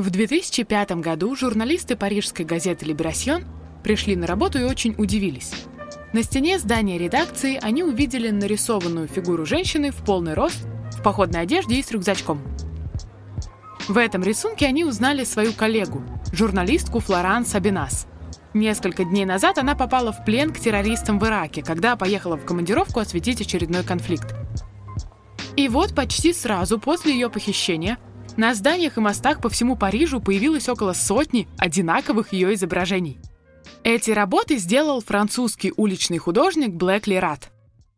В 2005 году журналисты парижской газеты «Либерасьон» пришли на работу и очень удивились. На стене здания редакции они увидели нарисованную фигуру женщины в полный рост, в походной одежде и с рюкзачком. В этом рисунке они узнали свою коллегу, журналистку Флоранс Абинас. Несколько дней назад она попала в плен к террористам в Ираке, когда поехала в командировку осветить очередной конфликт. И вот почти сразу после ее похищения на зданиях и мостах по всему Парижу появилось около сотни одинаковых ее изображений. Эти работы сделал французский уличный художник Блэк Лерат.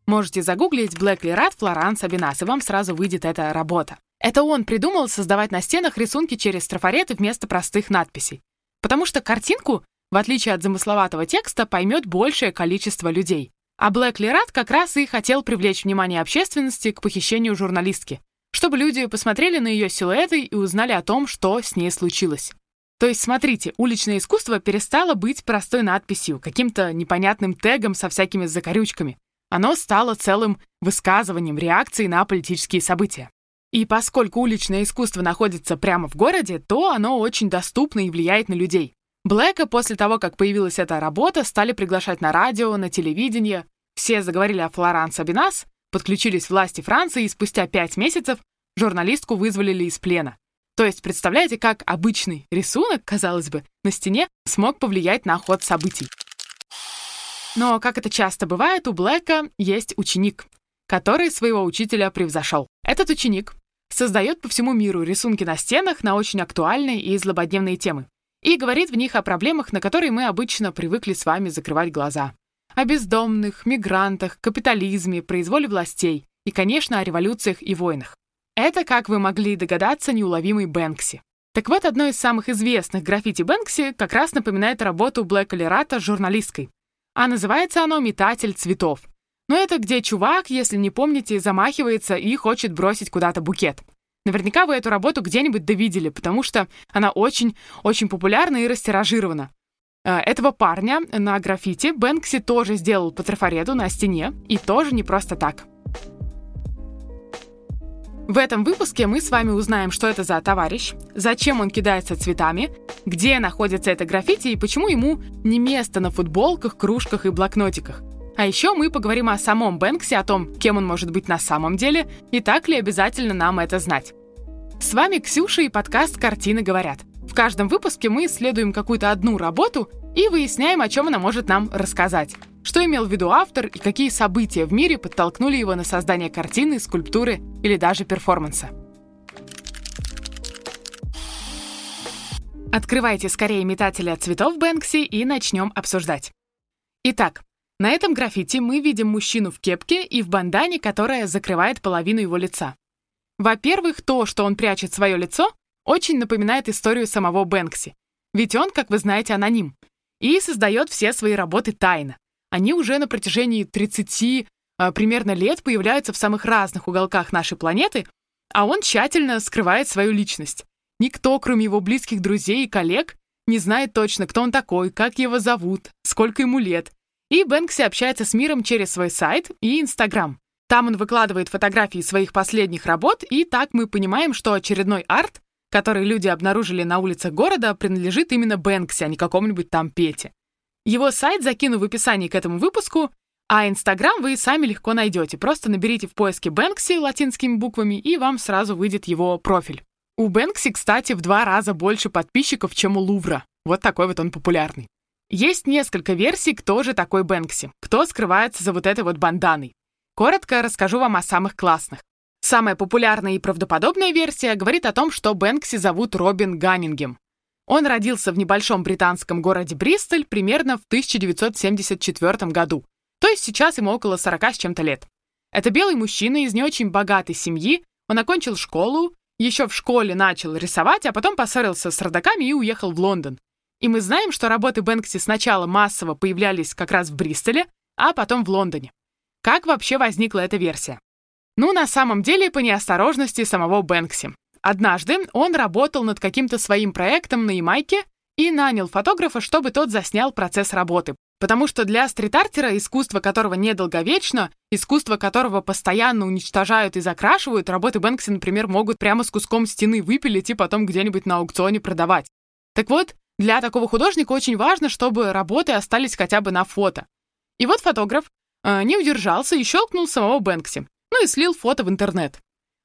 Можете загуглить Блэк Лерат Флоранс Абинас, и вам сразу выйдет эта работа. Это он придумал создавать на стенах рисунки через трафареты вместо простых надписей. Потому что картинку, в отличие от замысловатого текста, поймет большее количество людей. А Блэк Лерат как раз и хотел привлечь внимание общественности к похищению журналистки, чтобы люди посмотрели на ее силуэты и узнали о том, что с ней случилось. То есть, смотрите, уличное искусство перестало быть простой надписью, каким-то непонятным тегом со всякими закорючками. Оно стало целым высказыванием реакции на политические события. И поскольку уличное искусство находится прямо в городе, то оно очень доступно и влияет на людей. Блэка после того, как появилась эта работа, стали приглашать на радио, на телевидение. Все заговорили о Флоранс Абинас, подключились власти Франции, и спустя пять месяцев журналистку вызволили из плена. То есть, представляете, как обычный рисунок, казалось бы, на стене смог повлиять на ход событий. Но, как это часто бывает, у Блэка есть ученик, который своего учителя превзошел. Этот ученик создает по всему миру рисунки на стенах на очень актуальные и злободневные темы и говорит в них о проблемах, на которые мы обычно привыкли с вами закрывать глаза о бездомных, мигрантах, капитализме, произволе властей и, конечно, о революциях и войнах. Это, как вы могли догадаться, неуловимый Бэнкси. Так вот, одно из самых известных граффити Бэнкси как раз напоминает работу Блэка Лерата журналисткой. А называется оно «Метатель цветов». Но это где чувак, если не помните, замахивается и хочет бросить куда-то букет. Наверняка вы эту работу где-нибудь довидели, потому что она очень-очень популярна и растиражирована. Э, этого парня на граффити Бэнкси тоже сделал по трафарету на стене, и тоже не просто так. В этом выпуске мы с вами узнаем, что это за товарищ, зачем он кидается цветами, где находится это граффити и почему ему не место на футболках, кружках и блокнотиках. А еще мы поговорим о самом Бэнксе, о том, кем он может быть на самом деле, и так ли обязательно нам это знать. С вами Ксюша и подкаст «Картины говорят». В каждом выпуске мы исследуем какую-то одну работу и выясняем, о чем она может нам рассказать. Что имел в виду автор и какие события в мире подтолкнули его на создание картины, скульптуры или даже перформанса. Открывайте скорее метателя цветов Бэнкси и начнем обсуждать. Итак, на этом граффити мы видим мужчину в кепке и в бандане, которая закрывает половину его лица. Во-первых, то, что он прячет свое лицо, очень напоминает историю самого Бэнкси. Ведь он, как вы знаете, аноним. И создает все свои работы тайно. Они уже на протяжении 30 а, примерно лет появляются в самых разных уголках нашей планеты, а он тщательно скрывает свою личность. Никто, кроме его близких друзей и коллег, не знает точно, кто он такой, как его зовут, сколько ему лет. И Бэнкси общается с миром через свой сайт и Инстаграм. Там он выкладывает фотографии своих последних работ, и так мы понимаем, что очередной арт который люди обнаружили на улицах города, принадлежит именно Бэнкси, а не какому-нибудь там Пете. Его сайт закину в описании к этому выпуску, а Инстаграм вы сами легко найдете. Просто наберите в поиске Бэнкси латинскими буквами, и вам сразу выйдет его профиль. У Бэнкси, кстати, в два раза больше подписчиков, чем у Лувра. Вот такой вот он популярный. Есть несколько версий, кто же такой Бэнкси, кто скрывается за вот этой вот банданой. Коротко расскажу вам о самых классных. Самая популярная и правдоподобная версия говорит о том, что Бэнкси зовут Робин Ганнингем. Он родился в небольшом британском городе Бристоль примерно в 1974 году, то есть сейчас ему около 40 с чем-то лет. Это белый мужчина из не очень богатой семьи, он окончил школу, еще в школе начал рисовать, а потом поссорился с родаками и уехал в Лондон. И мы знаем, что работы Бэнкси сначала массово появлялись как раз в Бристоле, а потом в Лондоне. Как вообще возникла эта версия? Ну, на самом деле, по неосторожности самого Бэнкси. Однажды он работал над каким-то своим проектом на Ямайке и нанял фотографа, чтобы тот заснял процесс работы. Потому что для стрит-артера, искусство которого недолговечно, искусство которого постоянно уничтожают и закрашивают, работы Бэнкси, например, могут прямо с куском стены выпилить и потом где-нибудь на аукционе продавать. Так вот, для такого художника очень важно, чтобы работы остались хотя бы на фото. И вот фотограф э, не удержался и щелкнул самого Бэнкси, ну и слил фото в интернет.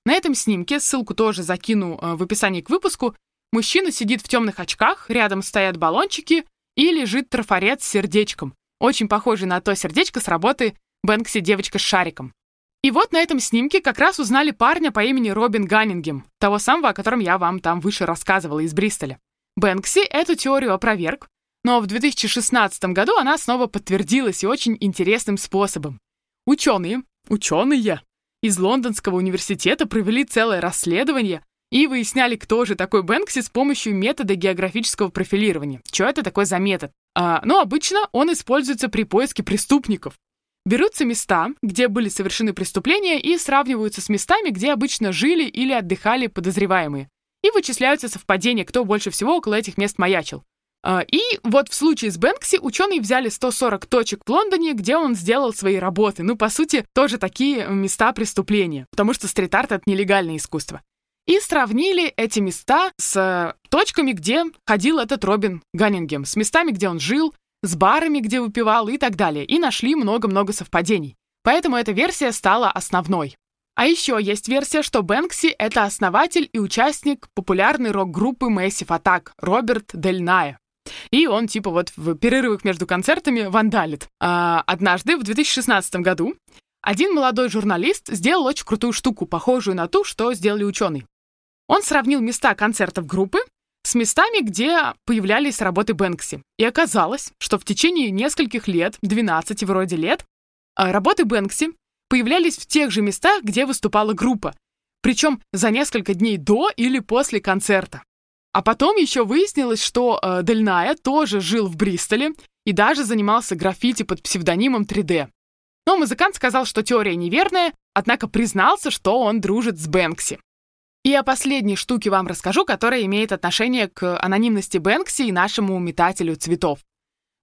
На этом снимке, ссылку тоже закину э, в описании к выпуску, мужчина сидит в темных очках, рядом стоят баллончики, и лежит трафарет с сердечком, очень похожий на то сердечко с работы Бэнкси «Девочка с шариком». И вот на этом снимке как раз узнали парня по имени Робин Ганнингем, того самого, о котором я вам там выше рассказывала из Бристоля. Бэнкси эту теорию опроверг, но в 2016 году она снова подтвердилась и очень интересным способом. Ученые, ученые из Лондонского университета провели целое расследование и выясняли, кто же такой Бэнкси с помощью метода географического профилирования. Что это такое за метод? А, ну, обычно он используется при поиске преступников. Берутся места, где были совершены преступления, и сравниваются с местами, где обычно жили или отдыхали подозреваемые. И вычисляются совпадения, кто больше всего около этих мест маячил. А, и вот в случае с Бэнкси ученые взяли 140 точек в Лондоне, где он сделал свои работы. Ну, по сути, тоже такие места преступления, потому что стрит-арт — это нелегальное искусство и сравнили эти места с точками, где ходил этот Робин Ганнингем, с местами, где он жил, с барами, где выпивал и так далее, и нашли много-много совпадений. Поэтому эта версия стала основной. А еще есть версия, что Бэнкси — это основатель и участник популярной рок-группы Massive Attack Роберт Дель Ная. И он типа вот в перерывах между концертами вандалит. А, однажды, в 2016 году, один молодой журналист сделал очень крутую штуку, похожую на ту, что сделали ученые. Он сравнил места концертов группы с местами, где появлялись работы Бэнкси. И оказалось, что в течение нескольких лет, 12 вроде лет, а, работы Бэнкси появлялись в тех же местах, где выступала группа. Причем за несколько дней до или после концерта. А потом еще выяснилось, что э, Дельная тоже жил в Бристоле и даже занимался граффити под псевдонимом 3D. Но музыкант сказал, что теория неверная, однако признался, что он дружит с Бэнкси. И о последней штуке вам расскажу, которая имеет отношение к анонимности Бэнкси и нашему метателю цветов.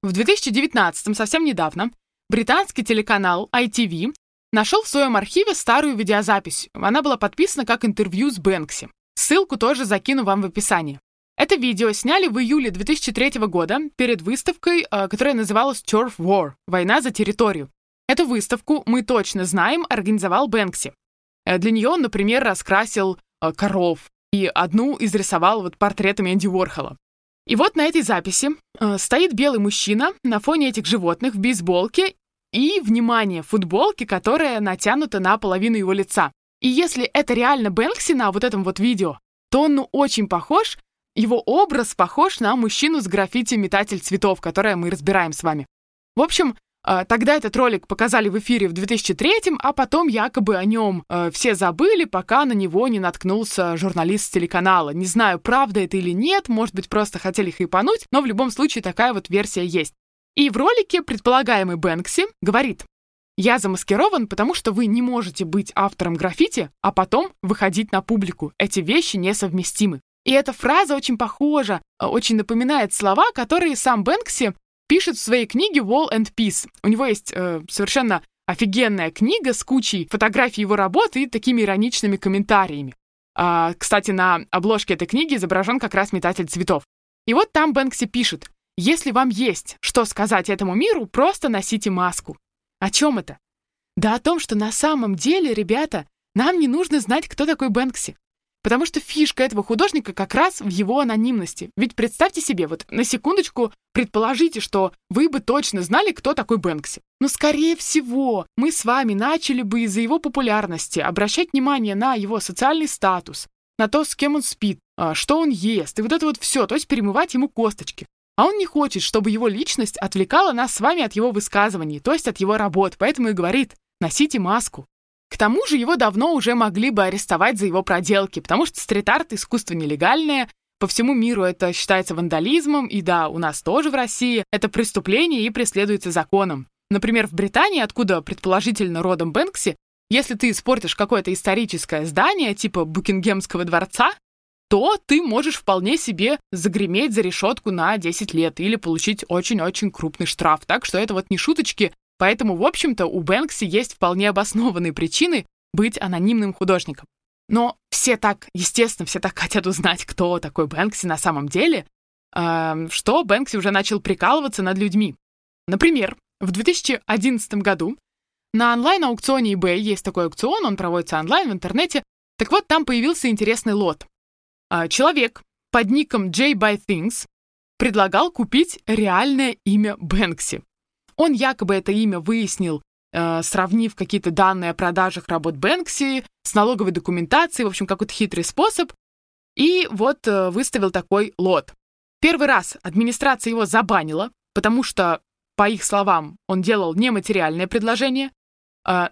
В 2019, совсем недавно, британский телеканал ITV нашел в своем архиве старую видеозапись. Она была подписана как интервью с Бэнкси. Ссылку тоже закину вам в описании. Это видео сняли в июле 2003 года перед выставкой, э, которая называлась Turf War – «Война за территорию». Эту выставку, мы точно знаем, организовал Бэнкси. Э, для нее он, например, раскрасил Э, коров, и одну изрисовал вот портретами Энди Уорхола. И вот на этой записи стоит белый мужчина на фоне этих животных в бейсболке и, внимание, футболке, которая натянута на половину его лица. И если это реально Бэнкси на вот этом вот видео, то он ну очень похож, его образ похож на мужчину с граффити «Метатель цветов», которое мы разбираем с вами. В общем, а, тогда этот ролик показали в эфире в 2003 а потом якобы о нем э, все забыли, пока на него не наткнулся журналист с телеканала. Не знаю, правда это или нет, может быть, просто хотели хайпануть, но в любом случае такая вот версия есть. И в ролике предполагаемый Бэнкси говорит, «Я замаскирован, потому что вы не можете быть автором граффити, а потом выходить на публику. Эти вещи несовместимы». И эта фраза очень похожа, э, очень напоминает слова, которые сам Бэнкси пишет в своей книге Wall and Peace. У него есть э, совершенно офигенная книга с кучей фотографий его работы и такими ироничными комментариями. А, кстати, на обложке этой книги изображен как раз метатель цветов. И вот там Бэнкси пишет, если вам есть что сказать этому миру, просто носите маску. О чем это? Да о том, что на самом деле, ребята, нам не нужно знать, кто такой Бэнкси. Потому что фишка этого художника как раз в его анонимности. Ведь представьте себе, вот на секундочку предположите, что вы бы точно знали, кто такой Бэнкси. Но, скорее всего, мы с вами начали бы из-за его популярности обращать внимание на его социальный статус, на то, с кем он спит, а, что он ест, и вот это вот все, то есть перемывать ему косточки. А он не хочет, чтобы его личность отвлекала нас с вами от его высказываний, то есть от его работ, поэтому и говорит «носите маску». К тому же его давно уже могли бы арестовать за его проделки, потому что стрит-арт — искусство нелегальное, по всему миру это считается вандализмом, и да, у нас тоже в России это преступление и преследуется законом. Например, в Британии, откуда предположительно родом Бэнкси, если ты испортишь какое-то историческое здание, типа Букингемского дворца, то ты можешь вполне себе загреметь за решетку на 10 лет или получить очень-очень крупный штраф. Так что это вот не шуточки. Поэтому, в общем-то, у Бэнкси есть вполне обоснованные причины быть анонимным художником. Но все так, естественно, все так хотят узнать, кто такой Бэнкси на самом деле, эм, что Бэнкси уже начал прикалываться над людьми. Например, в 2011 году на онлайн-аукционе eBay есть такой аукцион, он проводится онлайн в интернете. Так вот, там появился интересный лот. А, человек под ником J by Things предлагал купить реальное имя Бэнкси. Он якобы это имя выяснил, э, сравнив какие-то данные о продажах работ Бэнкси с налоговой документацией, в общем, какой-то хитрый способ, и вот э, выставил такой лот. Первый раз администрация его забанила, потому что, по их словам, он делал нематериальное предложение,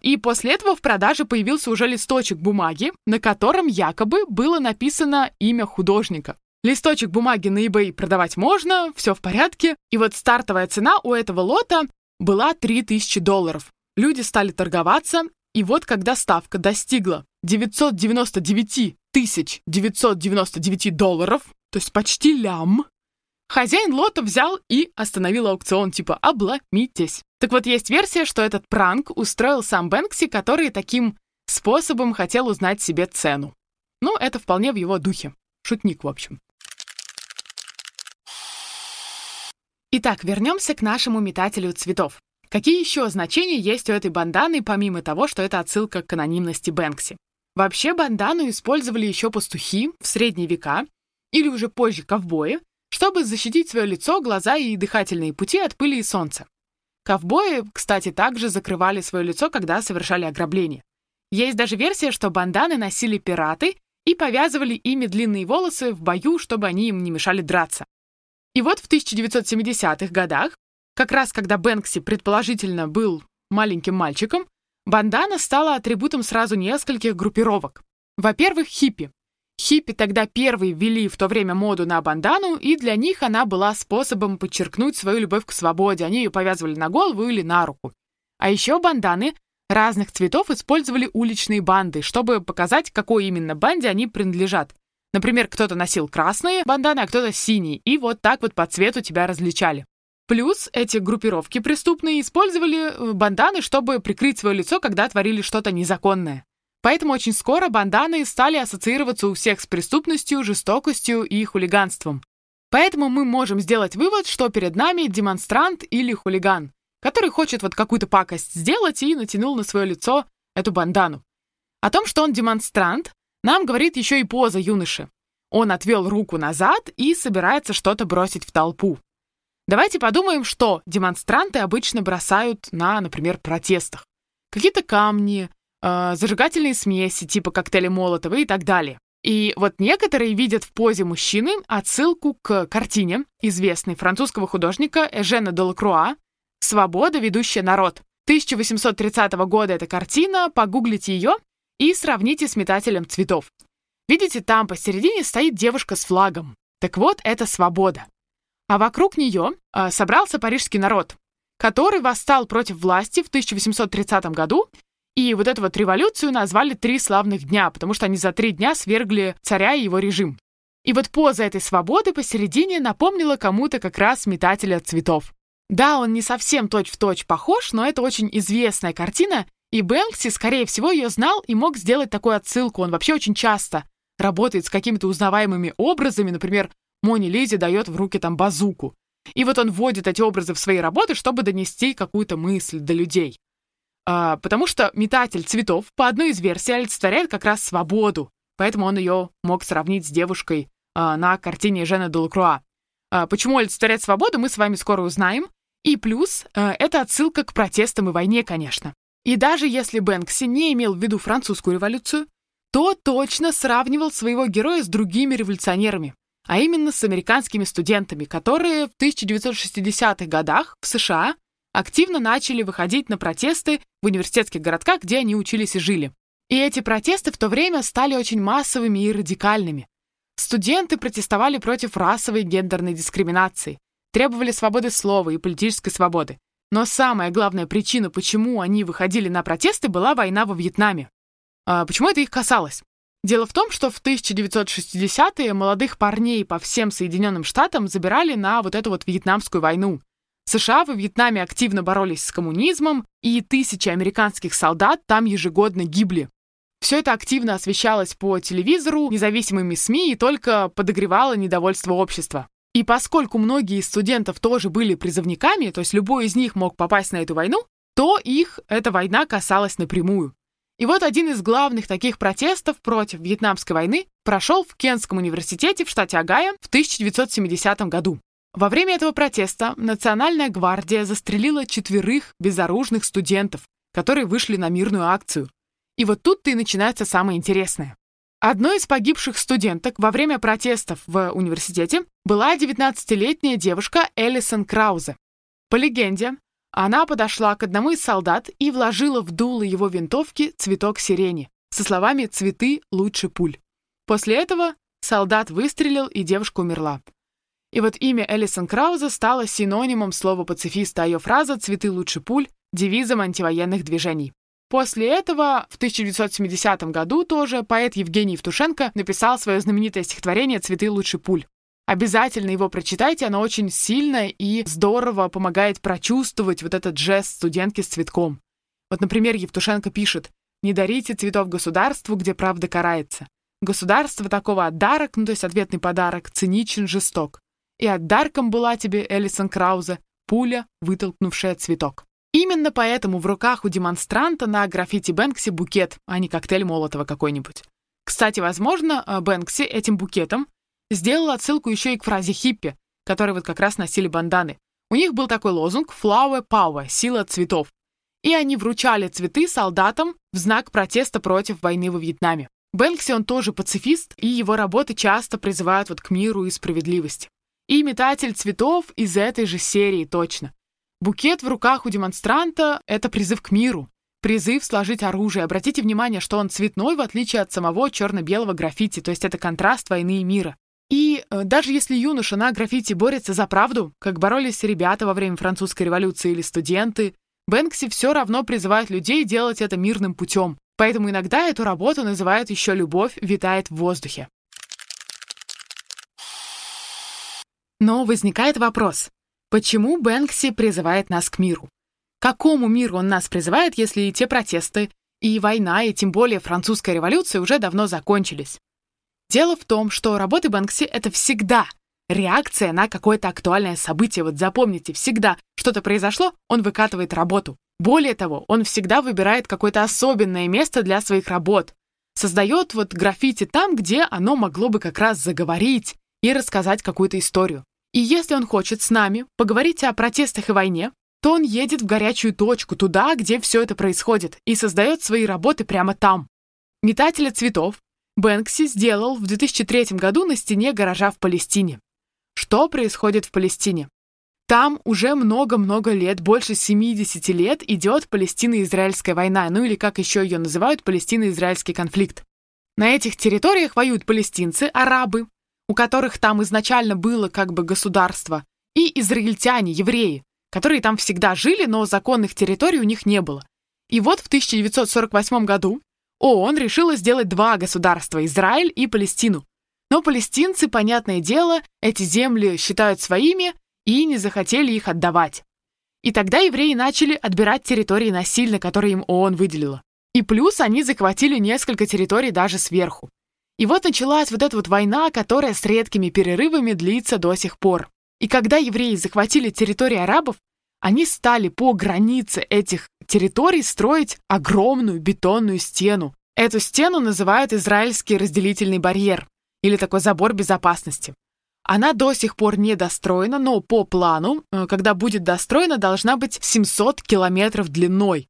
и после этого в продаже появился уже листочек бумаги, на котором якобы было написано имя художника. Листочек бумаги на eBay продавать можно, все в порядке. И вот стартовая цена у этого лота была 3000 долларов. Люди стали торговаться, и вот когда ставка достигла 999 тысяч 999 долларов, то есть почти лям, хозяин лота взял и остановил аукцион, типа «обломитесь». Так вот, есть версия, что этот пранк устроил сам Бэнкси, который таким способом хотел узнать себе цену. Ну, это вполне в его духе. Шутник, в общем. Итак, вернемся к нашему метателю цветов. Какие еще значения есть у этой банданы, помимо того, что это отсылка к анонимности Бэнкси? Вообще бандану использовали еще пастухи в средние века или уже позже ковбои, чтобы защитить свое лицо, глаза и дыхательные пути от пыли и солнца. Ковбои, кстати, также закрывали свое лицо, когда совершали ограбление. Есть даже версия, что банданы носили пираты и повязывали ими длинные волосы в бою, чтобы они им не мешали драться. И вот в 1970-х годах, как раз когда Бэнкси предположительно был маленьким мальчиком, бандана стала атрибутом сразу нескольких группировок. Во-первых, хиппи. Хиппи тогда первые ввели в то время моду на бандану, и для них она была способом подчеркнуть свою любовь к свободе. Они ее повязывали на голову или на руку. А еще банданы разных цветов использовали уличные банды, чтобы показать, какой именно банде они принадлежат. Например, кто-то носил красные банданы, а кто-то синие, и вот так вот по цвету тебя различали. Плюс эти группировки преступные использовали э, банданы, чтобы прикрыть свое лицо, когда творили что-то незаконное. Поэтому очень скоро банданы стали ассоциироваться у всех с преступностью, жестокостью и хулиганством. Поэтому мы можем сделать вывод, что перед нами демонстрант или хулиган, который хочет вот какую-то пакость сделать и натянул на свое лицо эту бандану. О том, что он демонстрант, нам говорит еще и поза юноши. Он отвел руку назад и собирается что-то бросить в толпу. Давайте подумаем, что демонстранты обычно бросают на, например, протестах. Какие-то камни, э, зажигательные смеси типа коктейля Молотова и так далее. И вот некоторые видят в позе мужчины отсылку к картине известной французского художника Эжена Делакруа «Свобода, ведущая народ». 1830 года эта картина, погуглите ее и сравните с метателем цветов. Видите, там посередине стоит девушка с флагом. Так вот, это свобода. А вокруг нее э, собрался парижский народ, который восстал против власти в 1830 году и вот эту вот революцию назвали «Три славных дня», потому что они за три дня свергли царя и его режим. И вот поза этой свободы посередине напомнила кому-то как раз метателя цветов. Да, он не совсем точь-в-точь точь похож, но это очень известная картина, и Бэнкси, скорее всего, ее знал и мог сделать такую отсылку. Он вообще очень часто работает с какими-то узнаваемыми образами, например, Мони Лизе дает в руки там базуку. И вот он вводит эти образы в свои работы, чтобы донести какую-то мысль до людей. А, потому что метатель цветов, по одной из версий, олицетворяет как раз свободу, поэтому он ее мог сравнить с девушкой а, на картине Жена Делакруа. А, почему олицетворяет свободу, мы с вами скоро узнаем. И плюс, а, это отсылка к протестам и войне, конечно. И даже если Бэнкси не имел в виду французскую революцию, то точно сравнивал своего героя с другими революционерами, а именно с американскими студентами, которые в 1960-х годах в США активно начали выходить на протесты в университетских городках, где они учились и жили. И эти протесты в то время стали очень массовыми и радикальными. Студенты протестовали против расовой и гендерной дискриминации, требовали свободы слова и политической свободы. Но самая главная причина, почему они выходили на протесты, была война во Вьетнаме. А почему это их касалось? Дело в том, что в 1960-е молодых парней по всем Соединенным Штатам забирали на вот эту вот Вьетнамскую войну. США во Вьетнаме активно боролись с коммунизмом, и тысячи американских солдат там ежегодно гибли. Все это активно освещалось по телевизору, независимыми СМИ и только подогревало недовольство общества. И поскольку многие из студентов тоже были призывниками, то есть любой из них мог попасть на эту войну, то их эта война касалась напрямую. И вот один из главных таких протестов против Вьетнамской войны прошел в Кентском университете в штате Огайо в 1970 году. Во время этого протеста Национальная гвардия застрелила четверых безоружных студентов, которые вышли на мирную акцию. И вот тут-то и начинается самое интересное. Одной из погибших студенток во время протестов в университете была 19-летняя девушка Элисон Краузе. По легенде, она подошла к одному из солдат и вложила в дуло его винтовки цветок сирени со словами «цветы лучше пуль». После этого солдат выстрелил, и девушка умерла. И вот имя Элисон Крауза стало синонимом слова пацифиста, а ее фраза «цветы лучше пуль» — девизом антивоенных движений. После этого в 1970 году тоже поэт Евгений Евтушенко написал свое знаменитое стихотворение «Цветы лучше пуль». Обязательно его прочитайте, оно очень сильно и здорово помогает прочувствовать вот этот жест студентки с цветком. Вот, например, Евтушенко пишет «Не дарите цветов государству, где правда карается. Государство такого отдарок, ну то есть ответный подарок, циничен, жесток. И отдарком была тебе, Элисон Краузе, пуля, вытолкнувшая цветок». Именно поэтому в руках у демонстранта на граффити Бэнкси букет, а не коктейль Молотова какой-нибудь. Кстати, возможно, Бэнкси этим букетом сделал отсылку еще и к фразе хиппи, которые вот как раз носили банданы. У них был такой лозунг «Flower Power» — «Сила цветов». И они вручали цветы солдатам в знак протеста против войны во Вьетнаме. Бэнкси, он тоже пацифист, и его работы часто призывают вот к миру и справедливости. И метатель цветов из этой же серии точно. Букет в руках у демонстранта — это призыв к миру, призыв сложить оружие. Обратите внимание, что он цветной, в отличие от самого черно-белого граффити, то есть это контраст войны и мира. И э, даже если юноша на граффити борется за правду, как боролись ребята во время французской революции или студенты, Бэнкси все равно призывает людей делать это мирным путем. Поэтому иногда эту работу называют еще «Любовь витает в воздухе». Но возникает вопрос, почему Бэнкси призывает нас к миру? Какому миру он нас призывает, если и те протесты, и война, и тем более французская революция уже давно закончились? Дело в том, что работы Бэнкси — это всегда реакция на какое-то актуальное событие. Вот запомните, всегда что-то произошло, он выкатывает работу. Более того, он всегда выбирает какое-то особенное место для своих работ. Создает вот граффити там, где оно могло бы как раз заговорить и рассказать какую-то историю. И если он хочет с нами поговорить о протестах и войне, то он едет в горячую точку, туда, где все это происходит, и создает свои работы прямо там. Метателя цветов Бэнкси сделал в 2003 году на стене гаража в Палестине. Что происходит в Палестине? Там уже много-много лет, больше 70 лет, идет Палестино-Израильская война, ну или как еще ее называют, Палестино-Израильский конфликт. На этих территориях воюют палестинцы, арабы, у которых там изначально было как бы государство, и израильтяне, евреи, которые там всегда жили, но законных территорий у них не было. И вот в 1948 году ООН решила сделать два государства – Израиль и Палестину. Но палестинцы, понятное дело, эти земли считают своими и не захотели их отдавать. И тогда евреи начали отбирать территории насильно, которые им ООН выделила. И плюс они захватили несколько территорий даже сверху. И вот началась вот эта вот война, которая с редкими перерывами длится до сих пор. И когда евреи захватили территории арабов, они стали по границе этих территорий строить огромную бетонную стену. Эту стену называют израильский разделительный барьер или такой забор безопасности. Она до сих пор не достроена, но по плану, э, когда будет достроена, должна быть 700 километров длиной.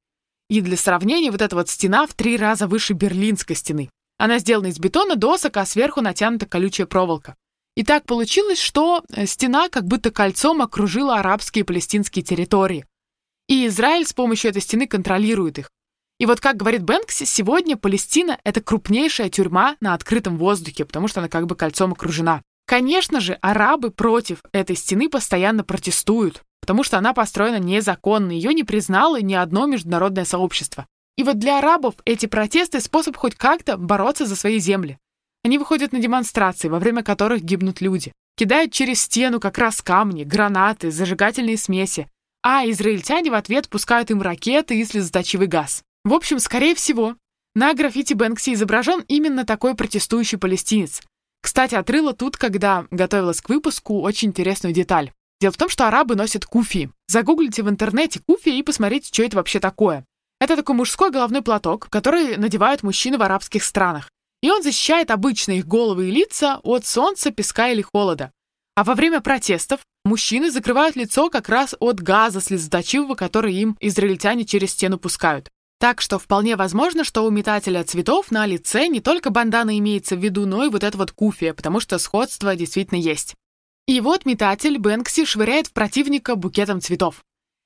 И для сравнения, вот эта вот стена в три раза выше Берлинской стены. Она сделана из бетона, досок, а сверху натянута колючая проволока. И так получилось, что э, стена как будто кольцом окружила арабские и палестинские территории. И Израиль с помощью этой стены контролирует их. И вот как говорит Бэнкси, сегодня Палестина — это крупнейшая тюрьма на открытом воздухе, потому что она как бы кольцом окружена. Конечно же, арабы против этой стены постоянно протестуют, потому что она построена незаконно, ее не признало ни одно международное сообщество. И вот для арабов эти протесты — способ хоть как-то бороться за свои земли. Они выходят на демонстрации, во время которых гибнут люди. Кидают через стену как раз камни, гранаты, зажигательные смеси. А израильтяне в ответ пускают им ракеты и слезоточивый газ. В общем, скорее всего, на граффити Бэнкси изображен именно такой протестующий палестинец. Кстати, отрыла тут, когда готовилась к выпуску, очень интересную деталь. Дело в том, что арабы носят куфи. Загуглите в интернете куфи и посмотрите, что это вообще такое. Это такой мужской головной платок, который надевают мужчины в арабских странах и он защищает обычные их головы и лица от солнца, песка или холода. А во время протестов мужчины закрывают лицо как раз от газа слезоточивого, который им израильтяне через стену пускают. Так что вполне возможно, что у метателя цветов на лице не только бандана имеется в виду, но и вот это вот куфия, потому что сходство действительно есть. И вот метатель Бэнкси швыряет в противника букетом цветов.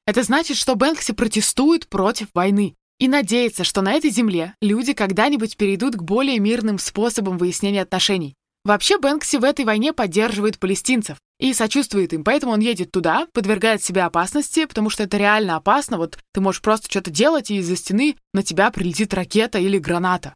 Это значит, что Бэнкси протестует против войны и надеется, что на этой земле люди когда-нибудь перейдут к более мирным способам выяснения отношений. Вообще Бэнкси в этой войне поддерживает палестинцев и сочувствует им, поэтому он едет туда, подвергает себя опасности, потому что это реально опасно, вот ты можешь просто что-то делать, и из-за стены на тебя прилетит ракета или граната.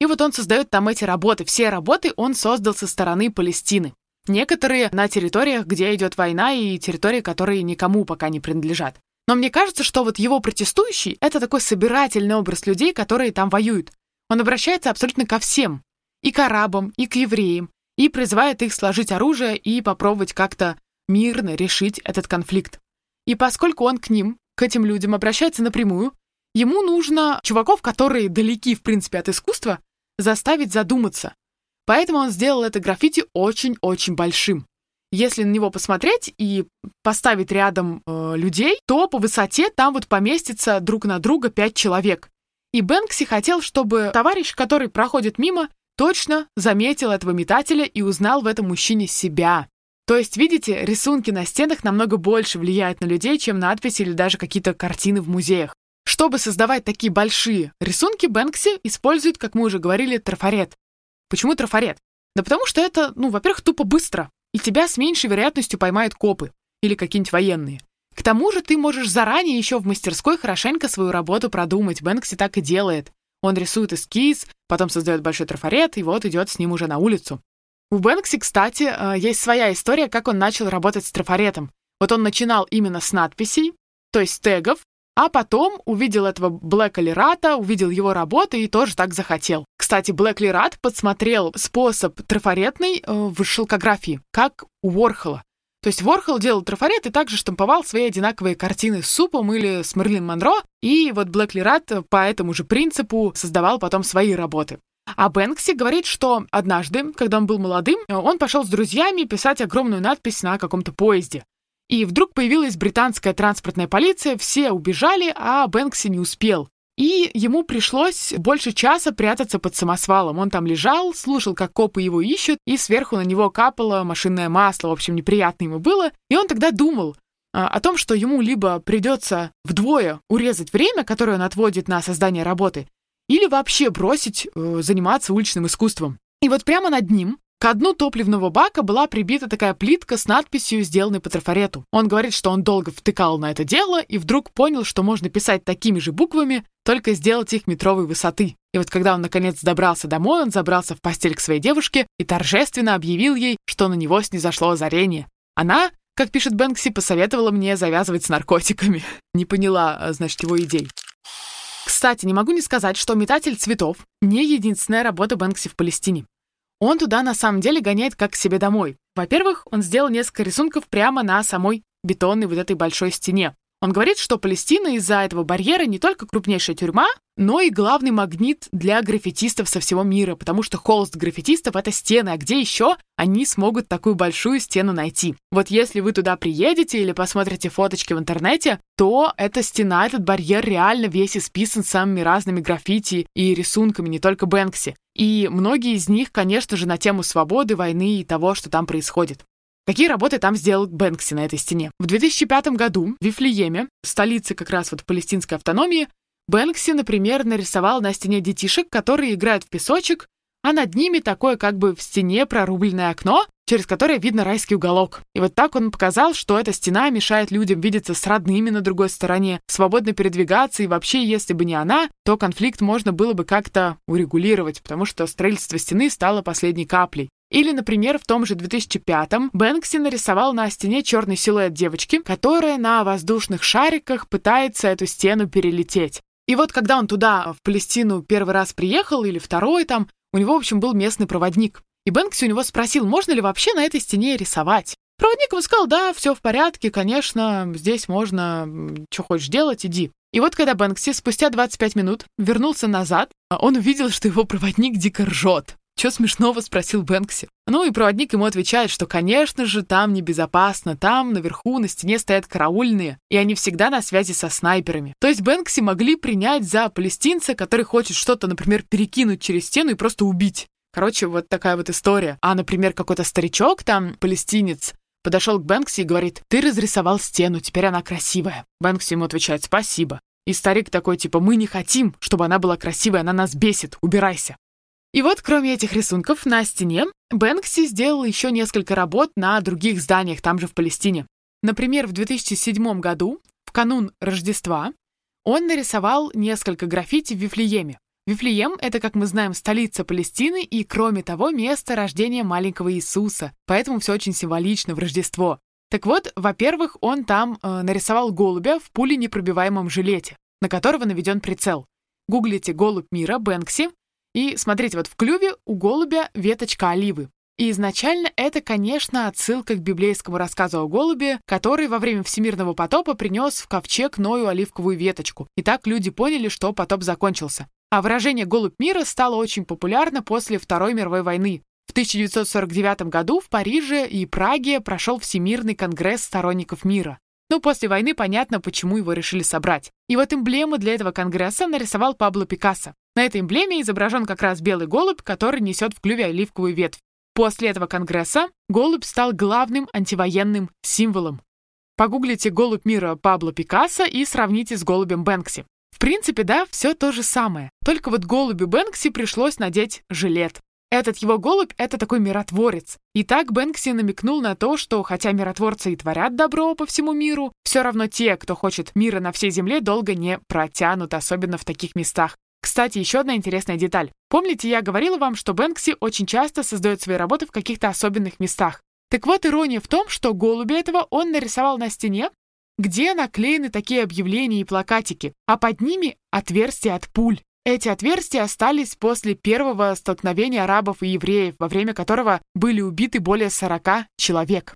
И вот он создает там эти работы. Все работы он создал со стороны Палестины. Некоторые на территориях, где идет война, и территории, которые никому пока не принадлежат. Но мне кажется, что вот его протестующий — это такой собирательный образ людей, которые там воюют. Он обращается абсолютно ко всем. И к арабам, и к евреям. И призывает их сложить оружие и попробовать как-то мирно решить этот конфликт. И поскольку он к ним, к этим людям обращается напрямую, ему нужно чуваков, которые далеки, в принципе, от искусства, заставить задуматься. Поэтому он сделал это граффити очень-очень большим. Если на него посмотреть и поставить рядом э, людей, то по высоте там вот поместится друг на друга пять человек. И Бэнкси хотел, чтобы товарищ, который проходит мимо, точно заметил этого метателя и узнал в этом мужчине себя. То есть, видите, рисунки на стенах намного больше влияют на людей, чем надписи или даже какие-то картины в музеях. Чтобы создавать такие большие рисунки, Бэнкси использует, как мы уже говорили, трафарет. Почему трафарет? Да потому что это, ну, во-первых, тупо быстро и тебя с меньшей вероятностью поймают копы или какие-нибудь военные. К тому же ты можешь заранее еще в мастерской хорошенько свою работу продумать. Бэнкси так и делает. Он рисует эскиз, потом создает большой трафарет, и вот идет с ним уже на улицу. У Бэнкси, кстати, э, есть своя история, как он начал работать с трафаретом. Вот он начинал именно с надписей, то есть тегов, а потом увидел этого Блэка Лерата, увидел его работу и тоже так захотел. Кстати, Блэк Лерат подсмотрел способ трафаретный э, в шелкографии, как у Ворхола. То есть Ворхол делал трафарет и также штамповал свои одинаковые картины с Супом или с Мерлин Монро, и вот Блэк Лерат по этому же принципу создавал потом свои работы. А Бэнкси говорит, что однажды, когда он был молодым, он пошел с друзьями писать огромную надпись на каком-то поезде. И вдруг появилась британская транспортная полиция, все убежали, а Бэнкси не успел. И ему пришлось больше часа прятаться под самосвалом. Он там лежал, слушал, как копы его ищут, и сверху на него капало машинное масло. В общем, неприятно ему было. И он тогда думал а, о том, что ему либо придется вдвое урезать время, которое он отводит на создание работы, или вообще бросить э, заниматься уличным искусством. И вот прямо над ним к дну топливного бака была прибита такая плитка с надписью, сделанной по трафарету. Он говорит, что он долго втыкал на это дело и вдруг понял, что можно писать такими же буквами, только сделать их метровой высоты. И вот когда он наконец добрался домой, он забрался в постель к своей девушке и торжественно объявил ей, что на него снизошло озарение. Она, как пишет Бэнкси, посоветовала мне завязывать с наркотиками. Не поняла, а, значит, его идей. Кстати, не могу не сказать, что «Метатель цветов» не единственная работа Бэнкси в Палестине. Он туда на самом деле гоняет как к себе домой. Во-первых, он сделал несколько рисунков прямо на самой бетонной вот этой большой стене. Он говорит, что Палестина из-за этого барьера не только крупнейшая тюрьма, но и главный магнит для граффитистов со всего мира, потому что холст граффитистов — это стены, а где еще они смогут такую большую стену найти? Вот если вы туда приедете или посмотрите фоточки в интернете, то эта стена, этот барьер реально весь исписан самыми разными граффити и рисунками, не только Бэнкси. И многие из них, конечно же, на тему свободы, войны и того, что там происходит. Какие работы там сделал Бэнкси на этой стене? В 2005 году в Вифлееме, столице как раз вот палестинской автономии, Бэнкси, например, нарисовал на стене детишек, которые играют в песочек, а над ними такое как бы в стене прорубленное окно, через которое видно райский уголок. И вот так он показал, что эта стена мешает людям видеться с родными на другой стороне, свободно передвигаться, и вообще, если бы не она, то конфликт можно было бы как-то урегулировать, потому что строительство стены стало последней каплей. Или, например, в том же 2005-м Бэнкси нарисовал на стене черный силуэт девочки, которая на воздушных шариках пытается эту стену перелететь. И вот когда он туда, в Палестину, первый раз приехал, или второй там, у него, в общем, был местный проводник. И Бэнкси у него спросил, можно ли вообще на этой стене рисовать. Проводник ему сказал, да, все в порядке, конечно, здесь можно, что хочешь делать, иди. И вот когда Бэнкси спустя 25 минут вернулся назад, он увидел, что его проводник дико ржет. «Чё смешного?» — спросил Бэнкси. Ну и проводник ему отвечает, что, конечно же, там небезопасно, там наверху на стене стоят караульные, и они всегда на связи со снайперами. То есть Бэнкси могли принять за палестинца, который хочет что-то, например, перекинуть через стену и просто убить. Короче, вот такая вот история. А, например, какой-то старичок там, палестинец, подошел к Бэнкси и говорит, ты разрисовал стену, теперь она красивая. Бэнкси ему отвечает, спасибо. И старик такой, типа, мы не хотим, чтобы она была красивая, она нас бесит, убирайся. И вот, кроме этих рисунков, на стене Бэнкси сделал еще несколько работ на других зданиях там же в Палестине. Например, в 2007 году, в канун Рождества, он нарисовал несколько граффити в Вифлееме. Вифлеем — это, как мы знаем, столица Палестины и, кроме того, место рождения маленького Иисуса, поэтому все очень символично в Рождество. Так вот, во-первых, он там э, нарисовал голубя в пуленепробиваемом жилете, на которого наведен прицел. Гуглите «Голубь мира» Бэнкси, и смотрите, вот в клюве у голубя веточка оливы. И изначально это, конечно, отсылка к библейскому рассказу о голубе, который во время всемирного потопа принес в ковчег Ною оливковую веточку. И так люди поняли, что потоп закончился. А выражение «голубь мира» стало очень популярно после Второй мировой войны. В 1949 году в Париже и Праге прошел Всемирный конгресс сторонников мира. Ну, после войны понятно, почему его решили собрать. И вот эмблему для этого конгресса нарисовал Пабло Пикассо. На этой эмблеме изображен как раз белый голубь, который несет в клюве оливковую ветвь. После этого конгресса голубь стал главным антивоенным символом. Погуглите «Голубь мира» Пабло Пикассо и сравните с голубем Бэнкси. В принципе, да, все то же самое. Только вот голубю Бэнкси пришлось надеть жилет. Этот его голубь — это такой миротворец. И так Бэнкси намекнул на то, что хотя миротворцы и творят добро по всему миру, все равно те, кто хочет мира на всей земле, долго не протянут, особенно в таких местах. Кстати, еще одна интересная деталь. Помните, я говорила вам, что Бэнкси очень часто создает свои работы в каких-то особенных местах. Так вот, ирония в том, что голубя этого он нарисовал на стене, где наклеены такие объявления и плакатики, а под ними отверстия от пуль. Эти отверстия остались после первого столкновения арабов и евреев, во время которого были убиты более 40 человек.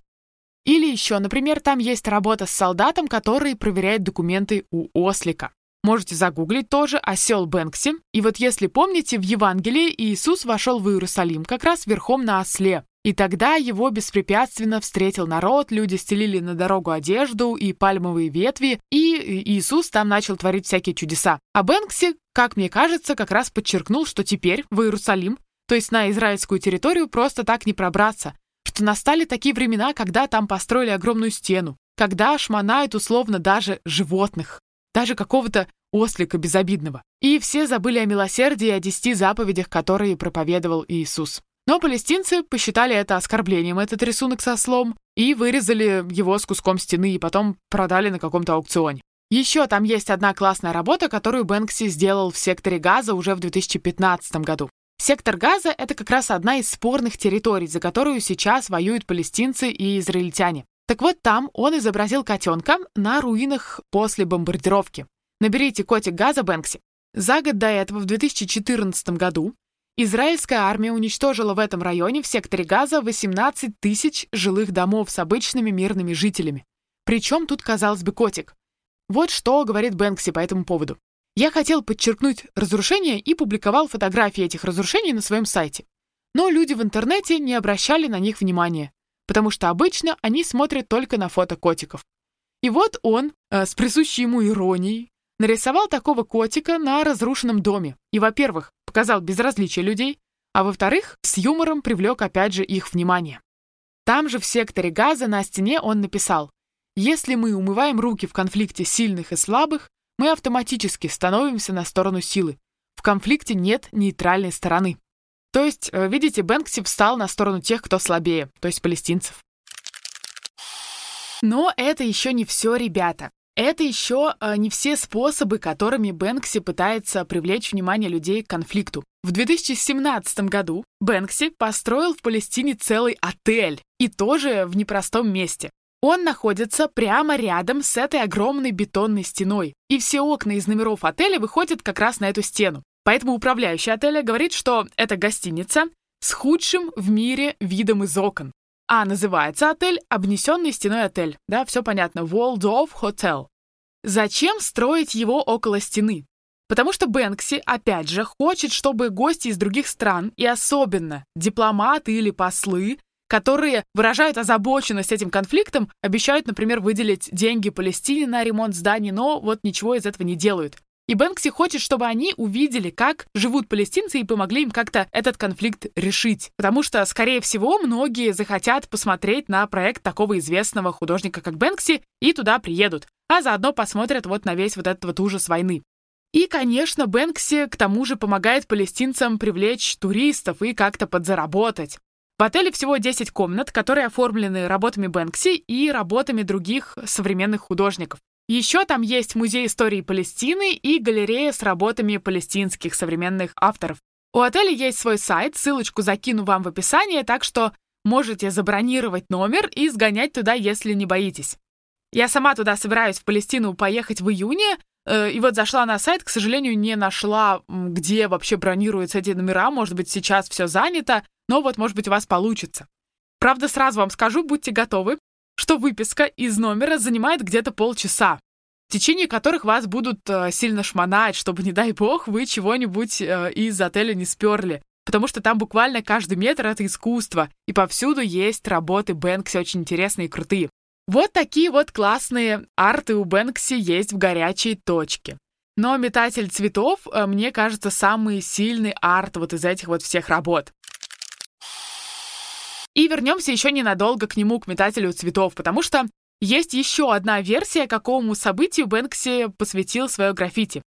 Или еще, например, там есть работа с солдатом, который проверяет документы у ослика. Можете загуглить тоже «Осел Бэнкси». И вот если помните, в Евангелии Иисус вошел в Иерусалим как раз верхом на осле. И тогда его беспрепятственно встретил народ, люди стелили на дорогу одежду и пальмовые ветви, и Иисус там начал творить всякие чудеса. А Бэнкси, как мне кажется, как раз подчеркнул, что теперь в Иерусалим, то есть на израильскую территорию, просто так не пробраться, что настали такие времена, когда там построили огромную стену, когда шмонают условно даже животных даже какого-то ослика безобидного. И все забыли о милосердии и о десяти заповедях, которые проповедовал Иисус. Но палестинцы посчитали это оскорблением, этот рисунок со слом, и вырезали его с куском стены и потом продали на каком-то аукционе. Еще там есть одна классная работа, которую Бэнкси сделал в секторе Газа уже в 2015 году. Сектор Газа — это как раз одна из спорных территорий, за которую сейчас воюют палестинцы и израильтяне. Так вот там он изобразил котенка на руинах после бомбардировки. Наберите котик Газа Бэнкси. За год до этого, в 2014 году, израильская армия уничтожила в этом районе, в секторе Газа, 18 тысяч жилых домов с обычными мирными жителями. Причем тут, казалось бы, котик. Вот что говорит Бэнкси по этому поводу. Я хотел подчеркнуть разрушения и публиковал фотографии этих разрушений на своем сайте. Но люди в интернете не обращали на них внимания потому что обычно они смотрят только на фото котиков. И вот он, э, с присущей ему иронией, нарисовал такого котика на разрушенном доме. И, во-первых, показал безразличие людей, а во-вторых, с юмором привлек опять же их внимание. Там же в секторе газа на стене он написал «Если мы умываем руки в конфликте сильных и слабых, мы автоматически становимся на сторону силы. В конфликте нет нейтральной стороны». То есть, э, видите, Бэнкси встал на сторону тех, кто слабее, то есть палестинцев. Но это еще не все, ребята. Это еще э, не все способы, которыми Бэнкси пытается привлечь внимание людей к конфликту. В 2017 году Бэнкси построил в Палестине целый отель, и тоже в непростом месте. Он находится прямо рядом с этой огромной бетонной стеной, и все окна из номеров отеля выходят как раз на эту стену. Поэтому управляющий отеля говорит, что это гостиница с худшим в мире видом из окон. А называется отель «Обнесенный стеной отель». Да, все понятно. Walled Off Hotel. Зачем строить его около стены? Потому что Бэнкси, опять же, хочет, чтобы гости из других стран, и особенно дипломаты или послы, которые выражают озабоченность этим конфликтом, обещают, например, выделить деньги Палестине на ремонт зданий, но вот ничего из этого не делают. И Бэнкси хочет, чтобы они увидели, как живут палестинцы и помогли им как-то этот конфликт решить. Потому что, скорее всего, многие захотят посмотреть на проект такого известного художника, как Бэнкси, и туда приедут. А заодно посмотрят вот на весь вот этот вот ужас войны. И, конечно, Бэнкси к тому же помогает палестинцам привлечь туристов и как-то подзаработать. В отеле всего 10 комнат, которые оформлены работами Бэнкси и работами других современных художников. Еще там есть музей истории Палестины и галерея с работами палестинских современных авторов. У отеля есть свой сайт, ссылочку закину вам в описании, так что можете забронировать номер и сгонять туда, если не боитесь. Я сама туда собираюсь в Палестину поехать в июне, э, и вот зашла на сайт, к сожалению, не нашла, где вообще бронируются эти номера, может быть, сейчас все занято, но вот, может быть, у вас получится. Правда, сразу вам скажу, будьте готовы, что выписка из номера занимает где-то полчаса, в течение которых вас будут э, сильно шмонать, чтобы, не дай бог, вы чего-нибудь э, из отеля не сперли. Потому что там буквально каждый метр — это искусство, и повсюду есть работы Бэнкси очень интересные и крутые. Вот такие вот классные арты у Бэнкси есть в горячей точке. Но «Метатель цветов», э, мне кажется, самый сильный арт вот из этих вот всех работ. И вернемся еще ненадолго к нему, к метателю цветов, потому что есть еще одна версия, какому событию Бэнкси посвятил свое граффити.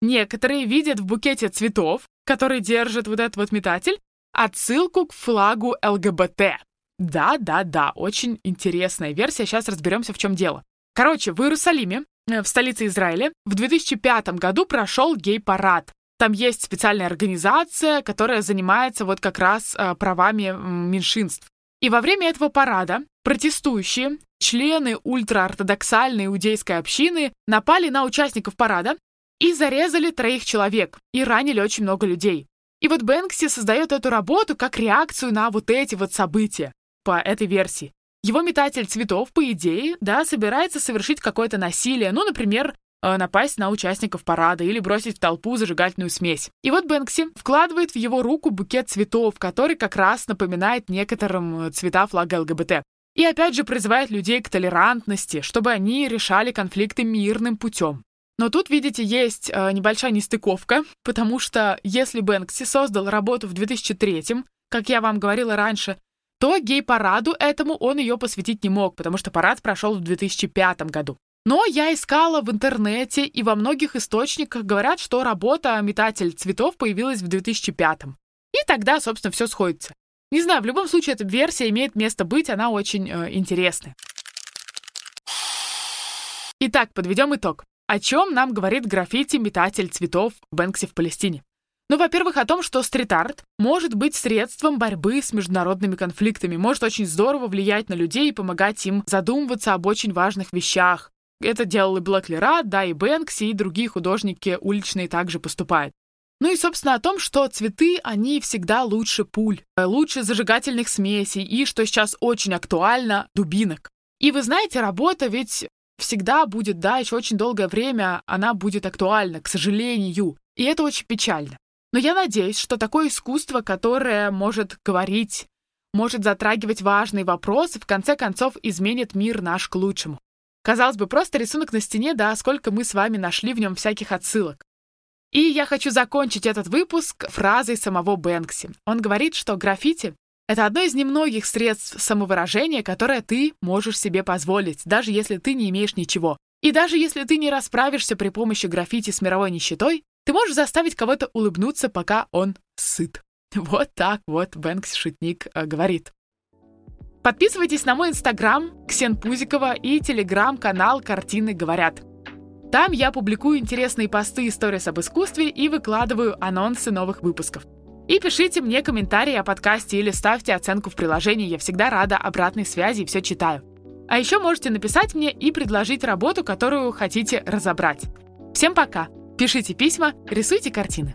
Некоторые видят в букете цветов, который держит вот этот вот метатель, отсылку к флагу ЛГБТ. Да-да-да, очень интересная версия, сейчас разберемся, в чем дело. Короче, в Иерусалиме, э, в столице Израиля, в 2005 году прошел гей-парад. Там есть специальная организация, которая занимается вот как раз э, правами меньшинств. И во время этого парада протестующие, члены ультраортодоксальной иудейской общины, напали на участников парада и зарезали троих человек и ранили очень много людей. И вот Бэнкси создает эту работу как реакцию на вот эти вот события по этой версии. Его метатель цветов, по идее, да, собирается совершить какое-то насилие, ну, например, напасть на участников парада или бросить в толпу зажигательную смесь. И вот Бэнкси вкладывает в его руку букет цветов, который как раз напоминает некоторым э, цвета флага ЛГБТ. И опять же призывает людей к толерантности, чтобы они решали конфликты мирным путем. Но тут, видите, есть э, небольшая нестыковка, потому что если Бэнкси создал работу в 2003 как я вам говорила раньше, то гей-параду этому он ее посвятить не мог, потому что парад прошел в 2005 году. Но я искала в интернете, и во многих источниках говорят, что работа «Метатель цветов» появилась в 2005 -м. И тогда, собственно, все сходится. Не знаю, в любом случае, эта версия имеет место быть, она очень э, интересная. Итак, подведем итог. О чем нам говорит граффити «Метатель цветов» Бэнкси в Палестине? Ну, во-первых, о том, что стрит-арт может быть средством борьбы с международными конфликтами, может очень здорово влиять на людей и помогать им задумываться об очень важных вещах, это делал и Блэк Лера, да, и Бэнкси, и другие художники уличные также поступают. Ну и, собственно, о том, что цветы, они всегда лучше пуль, лучше зажигательных смесей и, что сейчас очень актуально, дубинок. И вы знаете, работа ведь всегда будет, да, еще очень долгое время она будет актуальна, к сожалению. И это очень печально. Но я надеюсь, что такое искусство, которое может говорить, может затрагивать важные вопросы, в конце концов изменит мир наш к лучшему. Казалось бы, просто рисунок на стене, да, сколько мы с вами нашли в нем всяких отсылок. И я хочу закончить этот выпуск фразой самого Бэнкси. Он говорит, что граффити — это одно из немногих средств самовыражения, которое ты можешь себе позволить, даже если ты не имеешь ничего. И даже если ты не расправишься при помощи граффити с мировой нищетой, ты можешь заставить кого-то улыбнуться, пока он сыт. Вот так вот Бэнкс Шутник э, говорит. Подписывайтесь на мой инстаграм Ксен Пузикова и телеграм-канал «Картины говорят». Там я публикую интересные посты и сторис об искусстве и выкладываю анонсы новых выпусков. И пишите мне комментарии о подкасте или ставьте оценку в приложении, я всегда рада обратной связи и все читаю. А еще можете написать мне и предложить работу, которую хотите разобрать. Всем пока! Пишите письма, рисуйте картины.